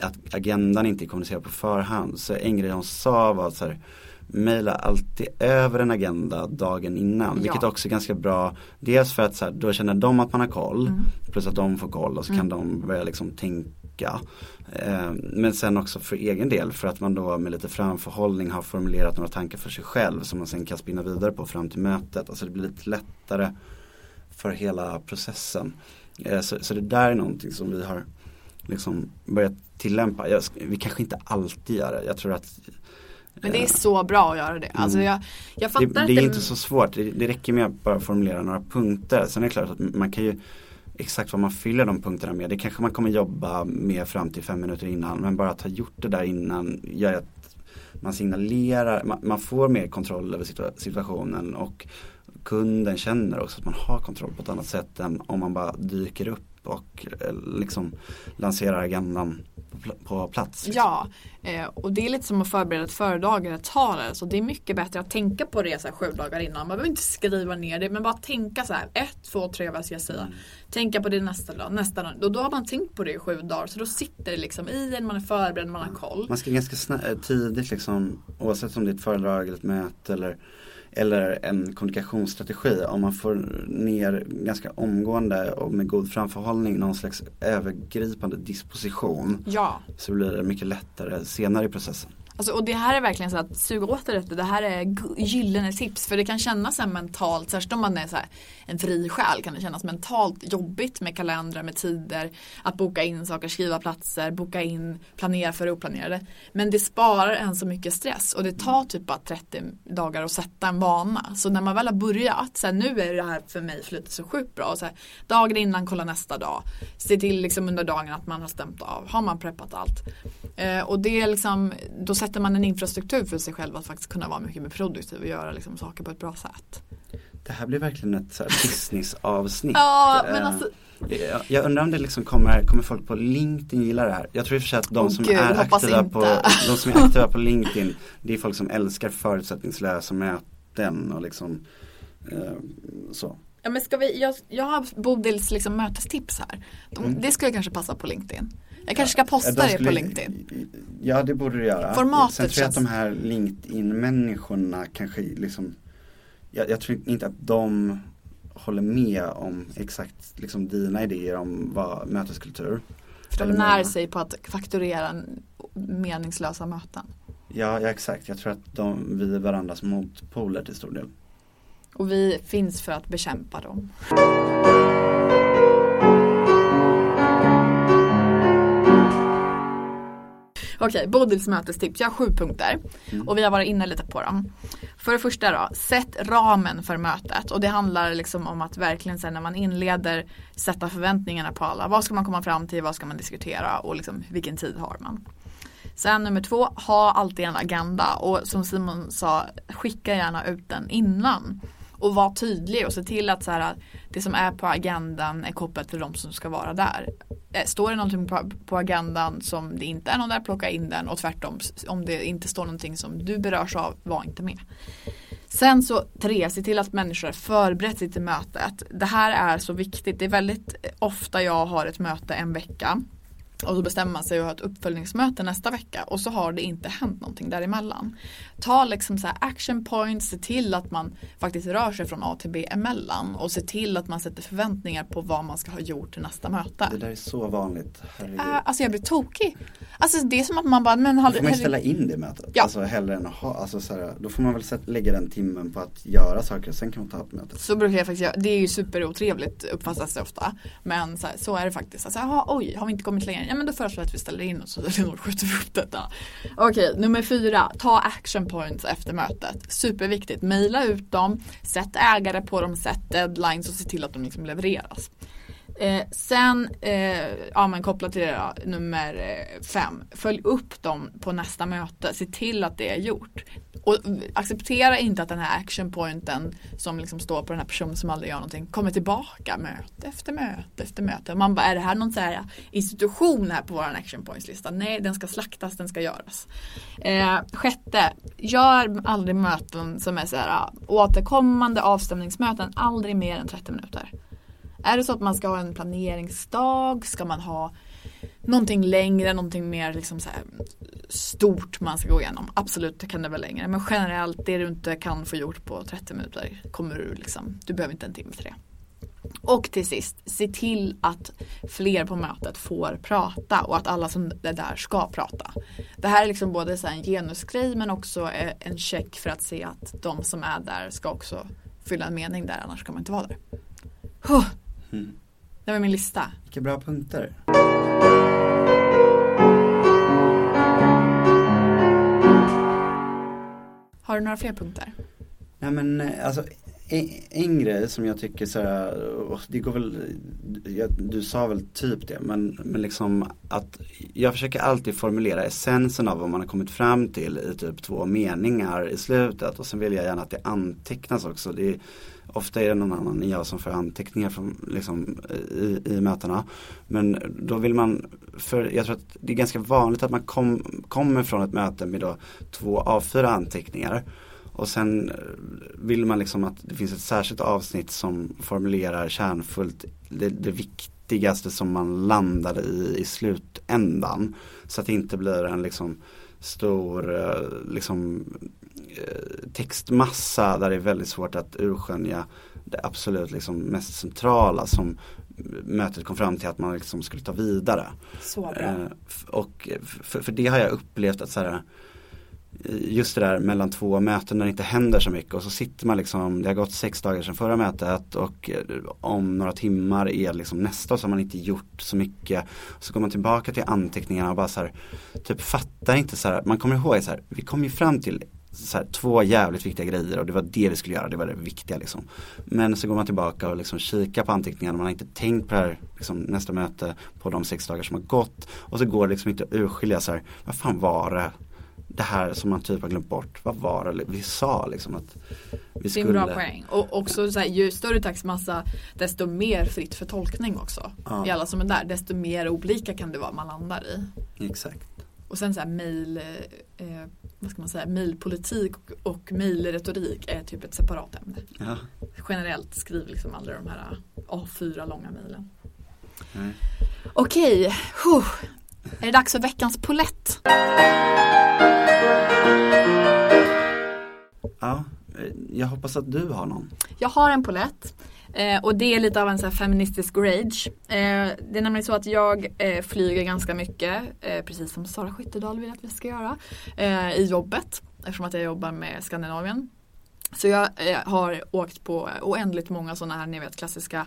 Speaker 4: att agendan inte är kommunicerad på förhand. Så en grej hon sa var så här, mejla alltid över en agenda dagen innan.
Speaker 3: Ja.
Speaker 4: Vilket också är ganska bra. Dels för att så här, då känner de att man har koll.
Speaker 3: Mm.
Speaker 4: Plus att de får koll och så kan de börja liksom tänka. Eh, men sen också för egen del för att man då med lite framförhållning har formulerat några tankar för sig själv som man sen kan spinna vidare på fram till mötet. Alltså det blir lite lättare för hela processen. Eh, så, så det där är någonting som vi har liksom börjat tillämpa. Jag, vi kanske inte alltid gör det. Jag tror att
Speaker 3: Men det är så bra att göra det. Alltså jag, jag fattar
Speaker 4: det, det är inte så svårt, det, det räcker med att bara formulera några punkter. Sen är det klart att man kan ju exakt vad man fyller de punkterna med, det kanske man kommer jobba med fram till fem minuter innan. Men bara att ha gjort det där innan gör att man signalerar, man, man får mer kontroll över situa- situationen och kunden känner också att man har kontroll på ett annat sätt än om man bara dyker upp och eh, liksom lanserar agendan på, pl- på plats. liksom.
Speaker 3: Ja, eh, och det är lite som att förbereda ett föredrag eller ett tal. Så det är mycket bättre att tänka på det så sju dagar innan. Man behöver inte skriva ner det men bara tänka så här. Ett, två, tre vad ska jag säga. Tänka på det nästa dag, nästa dag. Och då har man tänkt på det i sju dagar. Så då sitter det liksom i en, man är förberedd, man har koll.
Speaker 4: Man ska ganska eh, tidigt liksom, oavsett om det är ett föredrag eller ett möte eller, eller en kommunikationsstrategi, om man får ner ganska omgående och med god framförhållning någon slags övergripande disposition
Speaker 3: Ja,
Speaker 4: så blir det mycket lättare senare i processen.
Speaker 3: Alltså, och det här är verkligen så att suga åt det efter. Det här är gyllene tips. För det kan kännas så mentalt, särskilt om man är så här, en fri själ kan det kännas mentalt jobbigt med kalendrar, med tider. Att boka in saker, skriva platser, boka in, planera för det oplanerade. Men det sparar en så mycket stress och det tar typ bara 30 dagar att sätta en vana. Så när man väl har börjat, så här, nu är det här för mig flyter så sjukt bra. Och så här, dagen innan, kolla nästa dag. Se till liksom under dagen att man har stämt av. Har man preppat allt. Eh, och det är liksom, då sätter man en infrastruktur för sig själv att faktiskt kunna vara mycket mer produktiv och göra liksom saker på ett bra sätt.
Speaker 4: Det här blir verkligen ett business-avsnitt.
Speaker 3: Ja, men
Speaker 4: Eh,
Speaker 3: alltså-
Speaker 4: jag, undrar om det liksom kommer, kommer folk på LinkedIn gilla det här? Jag tror i och för sig att de som
Speaker 3: gud,
Speaker 4: är aktiva
Speaker 3: inte.
Speaker 4: på, de som är aktiva på LinkedIn, det är folk som älskar förutsättningslösa möten och liksom eh, så.
Speaker 3: Ja, men ska vi, jag, jag har Bodils liksom mötestips här. De, Det skulle kanske passa på LinkedIn. Jag kanske ska posta.
Speaker 4: Ja, de
Speaker 3: det på
Speaker 4: skulle-
Speaker 3: LinkedIn.
Speaker 4: Ja det borde du göra.
Speaker 3: Formatet
Speaker 4: Sen tror jag
Speaker 3: känns-
Speaker 4: att de här LinkedIn-människorna kanske liksom jag, jag tror inte att de håller med om exakt liksom dina idéer om vad möteskultur.
Speaker 3: För de när sig på att fakturera meningslösa möten.
Speaker 4: Ja, ja exakt. Jag tror att de, vi är varandras motpoler till stor del.
Speaker 3: Och vi finns för att bekämpa dem. Okej, Bodils mötestips. Jag har sju punkter och vi har varit inne lite på dem. För det första då, sätt ramen för mötet och det handlar liksom om att verkligen sen när man inleder sätta förväntningarna på alla. Vad ska man komma fram till, vad ska man diskutera och liksom, vilken tid har man. Sen nummer två, ha alltid en agenda och som Simon sa, skicka gärna ut den innan. Och var tydlig och se till att så här, det som är på agendan är kopplat till de som ska vara där. Eh, står det någonting på, på agendan som det inte är någon där, plocka in den och tvärtom om det inte står någonting som du berörs av, var inte med. Sen så tre, se till att människor förberett sig till mötet. Det här är så viktigt. Det är väldigt ofta jag har ett möte en vecka och då bestämmer man sig att ha ett uppföljningsmöte nästa vecka och så har det inte hänt någonting däremellan. Ta liksom så action points, se till att man faktiskt rör sig från A till B emellan och se till att man sätter förväntningar på vad man ska ha gjort till nästa möte.
Speaker 4: Det där är så vanligt. Herregud.
Speaker 3: Äh, alltså jag blir tokig. Alltså det är som att man bara, men
Speaker 4: Då
Speaker 3: har
Speaker 4: får man ställa in det mötet.
Speaker 3: Ja.
Speaker 4: Alltså hellre än att ha, alltså så här, då får man väl sätt, lägga den timmen på att göra saker och sen kan man ta ett möte.
Speaker 3: Så brukar jag faktiskt göra. Det är ju superotrevligt uppfattas det ofta. Men så, här, så är det faktiskt. Alltså, aha, oj, har vi inte kommit längre? Ja men då föreslår jag att vi ställer in och så skjuter vi upp detta. Okej, nummer fyra. Ta action points efter mötet. Superviktigt. Maila ut dem. Sätt ägare på dem. Sätt deadlines och se till att de liksom levereras. Eh, sen, eh, ja men kopplat till det då, nummer eh, fem. Följ upp dem på nästa möte. Se till att det är gjort. Och acceptera inte att den här action-pointen som liksom står på den här personen som aldrig gör någonting kommer tillbaka möte efter möte efter möte. Och man bara, är det här någon så här institution här på vår action points lista? Nej, den ska slaktas, den ska göras. Eh, sjätte, gör aldrig möten som är så här ah, återkommande avstämningsmöten, aldrig mer än 30 minuter. Är det så att man ska ha en planeringsdag? Ska man ha någonting längre, någonting mer liksom så här stort man ska gå igenom? Absolut, det kan det vara längre. Men generellt, det du inte kan få gjort på 30 minuter kommer du liksom, du behöver inte en timme till det. Och till sist, se till att fler på mötet får prata och att alla som är där ska prata. Det här är liksom både så här en genusgrej men också en check för att se att de som är där ska också fylla en mening där, annars kan man inte vara där. Huh.
Speaker 4: Mm.
Speaker 3: Det var min lista.
Speaker 4: Vilka bra punkter.
Speaker 3: Har du några fler punkter?
Speaker 4: Nej men alltså en, en grej som jag tycker så här, det går väl, jag, du sa väl typ det, men, men liksom att jag försöker alltid formulera essensen av vad man har kommit fram till i typ två meningar i slutet och sen vill jag gärna att det antecknas också. Det ofta är det någon annan än jag som får anteckningar från, liksom, i, i mötena. Men då vill man, för jag tror att det är ganska vanligt att man kom, kommer från ett möte med då två A4 anteckningar. Och sen vill man liksom att det finns ett särskilt avsnitt som formulerar kärnfullt det, det viktigaste som man landar i i slutändan. Så att det inte blir en liksom stor eh, liksom, textmassa där det är väldigt svårt att urskönja det absolut liksom mest centrala som mötet kom fram till att man liksom skulle ta vidare.
Speaker 3: Så bra.
Speaker 4: Eh, och för, för det har jag upplevt att så här, just det där mellan två möten när det inte händer så mycket och så sitter man liksom, det har gått sex dagar sedan förra mötet och eh, om några timmar är liksom nästa och så har man inte gjort så mycket. Så går man tillbaka till anteckningarna och bara så här, typ fattar inte så här, man kommer ihåg så här, vi kom ju fram till här, två jävligt viktiga grejer och det var det vi skulle göra, det var det viktiga liksom. Men så går man tillbaka och liksom kikar på anteckningarna, man har inte tänkt på det här liksom, nästa möte på de sex dagar som har gått och så går det liksom inte att urskilja så här, vad fan var det det här som man typ har glömt bort, vad var det vi sa liksom att vi
Speaker 3: Det är
Speaker 4: skulle
Speaker 3: en bra poäng. Och också så här, ju större textmassa desto mer fritt för tolkning också.
Speaker 4: Ja.
Speaker 3: I alla som är där, desto mer olika kan det vara man landar i.
Speaker 4: Exakt.
Speaker 3: Och sen så här mail, eh, eh, vad ska man säga, mailpolitik och, och mailretorik är typ ett separat ämne.
Speaker 4: Ja.
Speaker 3: Generellt skriv liksom aldrig de här A4 långa mejlen.
Speaker 4: Nej.
Speaker 3: Okej, huh. är det dags för veckans polett?
Speaker 4: Ja, eh, jag hoppas att du har någon.
Speaker 3: Jag har en polett. Eh, och det är lite av en så feministisk rage. Eh, det är nämligen så att jag eh, flyger ganska mycket, eh, precis som Sara Skyttedal vill att vi ska göra, eh, i jobbet. Eftersom att jag jobbar med Skandinavien. Så jag eh, har åkt på oändligt många sådana här, ni vet klassiska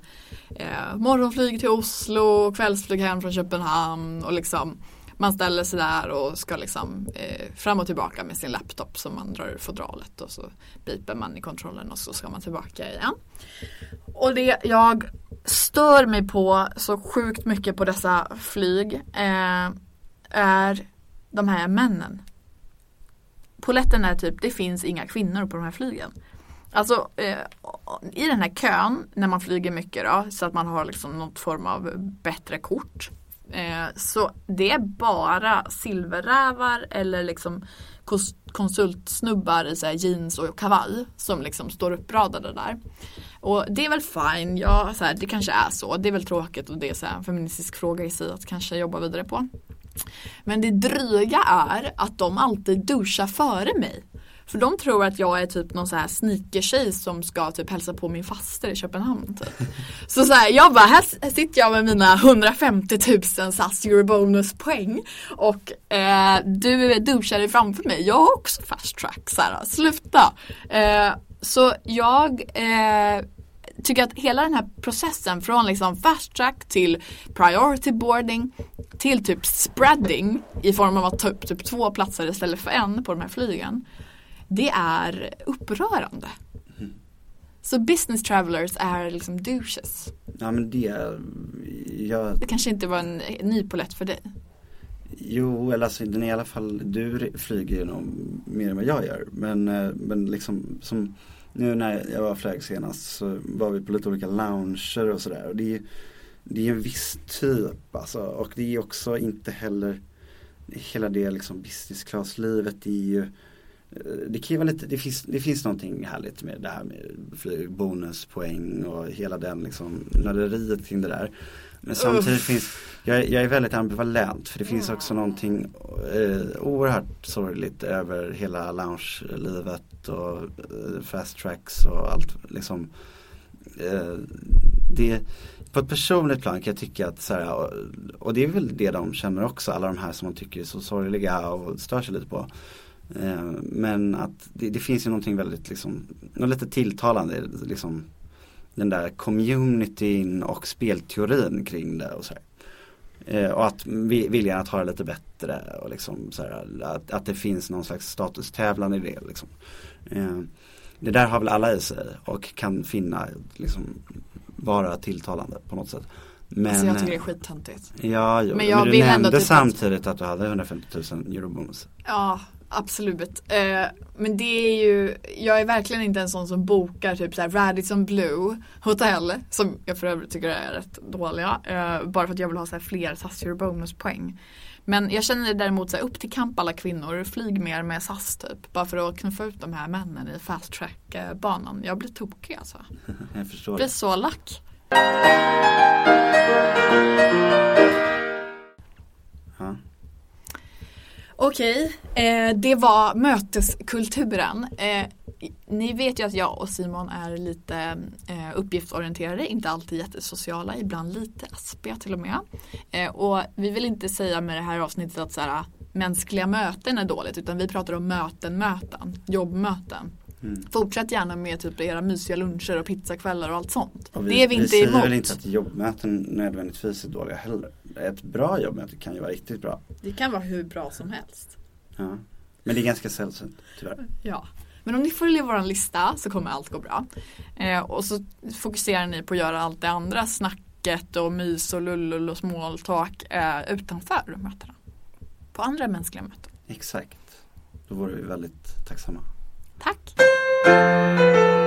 Speaker 3: eh, morgonflyg till Oslo, kvällsflyg hem från Köpenhamn och liksom man ställer sig där och ska liksom eh, fram och tillbaka med sin laptop som man drar ur fodralet och så biper man i kontrollen och så ska man tillbaka igen. Och det jag stör mig på så sjukt mycket på dessa flyg eh, är de här männen. Poletten är typ, det finns inga kvinnor på de här flygen. Alltså eh, i den här kön när man flyger mycket då så att man har liksom något form av bättre kort Eh, så det är bara silverrävar eller liksom konsultsnubbar i så jeans och kavaj som liksom står uppradade där. Och det är väl fine, ja, så här, det kanske är så. Det är väl tråkigt och det är så här, en feministisk fråga i sig att kanske jobba vidare på. Men det dryga är att de alltid duschar före mig. För de tror att jag är typ någon så här sneaker som ska typ hälsa på min faster i Köpenhamn. Typ. Så, så här, jag bara, här sitter jag med mina 150 000 SAS Eurobonus-poäng och eh, du är dig framför mig. Jag har också fast track. Så här, sluta. Eh, så jag eh, tycker att hela den här processen från liksom fast track till priority boarding till typ spreading i form av att ta upp typ två platser istället för en på de här flygen det är upprörande. Mm. Så business travelers är liksom douches.
Speaker 4: Ja men det, jag...
Speaker 3: Det kanske inte var en ny polett för dig.
Speaker 4: Jo, eller alltså den är i alla fall, du flyger nog mer än vad jag gör. Men, eh, men liksom som nu när jag var flög senast så var vi på lite olika lounger och sådär. Och det är, det är en viss typ alltså. Och det är också inte heller hela det liksom business class livet är ju det kan ju vara lite, det finns, det finns någonting härligt med det här med bonuspoäng och hela den liksom nörderiet kring det där. Men samtidigt finns, jag, jag, är väldigt ambivalent för det finns också någonting eh, oerhört sorgligt över hela lounge-livet och eh, fast tracks och allt liksom. Eh, det, på ett personligt plan kan jag tycka att så här, och, och det är väl det de känner också, alla de här som man tycker är så sorgliga och stör sig lite på. Eh, men att det, det, finns ju någonting väldigt liksom, något lite tilltalande liksom den där communityn och spelteorin kring det och så eh, och att viljan att ha det lite bättre och liksom så här, att, att det finns någon slags statustävlan i det liksom. Eh, det där har väl alla i sig och kan finna liksom vara tilltalande på något sätt.
Speaker 3: Men, alltså jag tycker det är skittöntigt.
Speaker 4: Ja, jo, men, jag men du nämnde typ samtidigt att du hade 150 000 eurobonus.
Speaker 3: Ja, Absolut. Eh, men det är ju, jag är verkligen inte en sån som bokar typ såhär Radisson Blue hotell som jag för övrigt tycker är rätt dåliga. Eh, bara för att jag vill ha så fler SAS bonuspoäng. Men jag känner däremot så upp till kamp alla kvinnor, flyg mer med SAS typ. Bara för att knuffa ut de här männen i fast track banan. Jag blir tokig alltså.
Speaker 4: jag förstår.
Speaker 3: Blir så lack. Okej, eh, det var möteskulturen. Eh, ni vet ju att jag och Simon är lite eh, uppgiftsorienterade, inte alltid jättesociala, ibland lite aspiga till och med. Eh, och vi vill inte säga med det här avsnittet att så här, ah, mänskliga möten är dåligt utan vi pratar om möten, möten, jobbmöten. Mm. Fortsätt gärna med typ era mysiga luncher och pizzakvällar och allt sånt.
Speaker 4: Och vi,
Speaker 3: det är vi inte
Speaker 4: vi
Speaker 3: emot. Vi
Speaker 4: säger väl inte att jobbmöten nödvändigtvis är dåliga heller. Ett bra jobbmöte kan ju vara riktigt bra.
Speaker 3: Det kan vara hur bra som helst.
Speaker 4: Ja. Men det är ganska sällsynt tyvärr.
Speaker 3: Ja. Men om ni följer vår lista så kommer allt gå bra. Eh, och så fokuserar ni på att göra allt det andra snacket och mys och lullull och small talk eh, utanför mötena. På andra mänskliga möten.
Speaker 4: Exakt. Då vore vi väldigt tacksamma.
Speaker 3: Tack!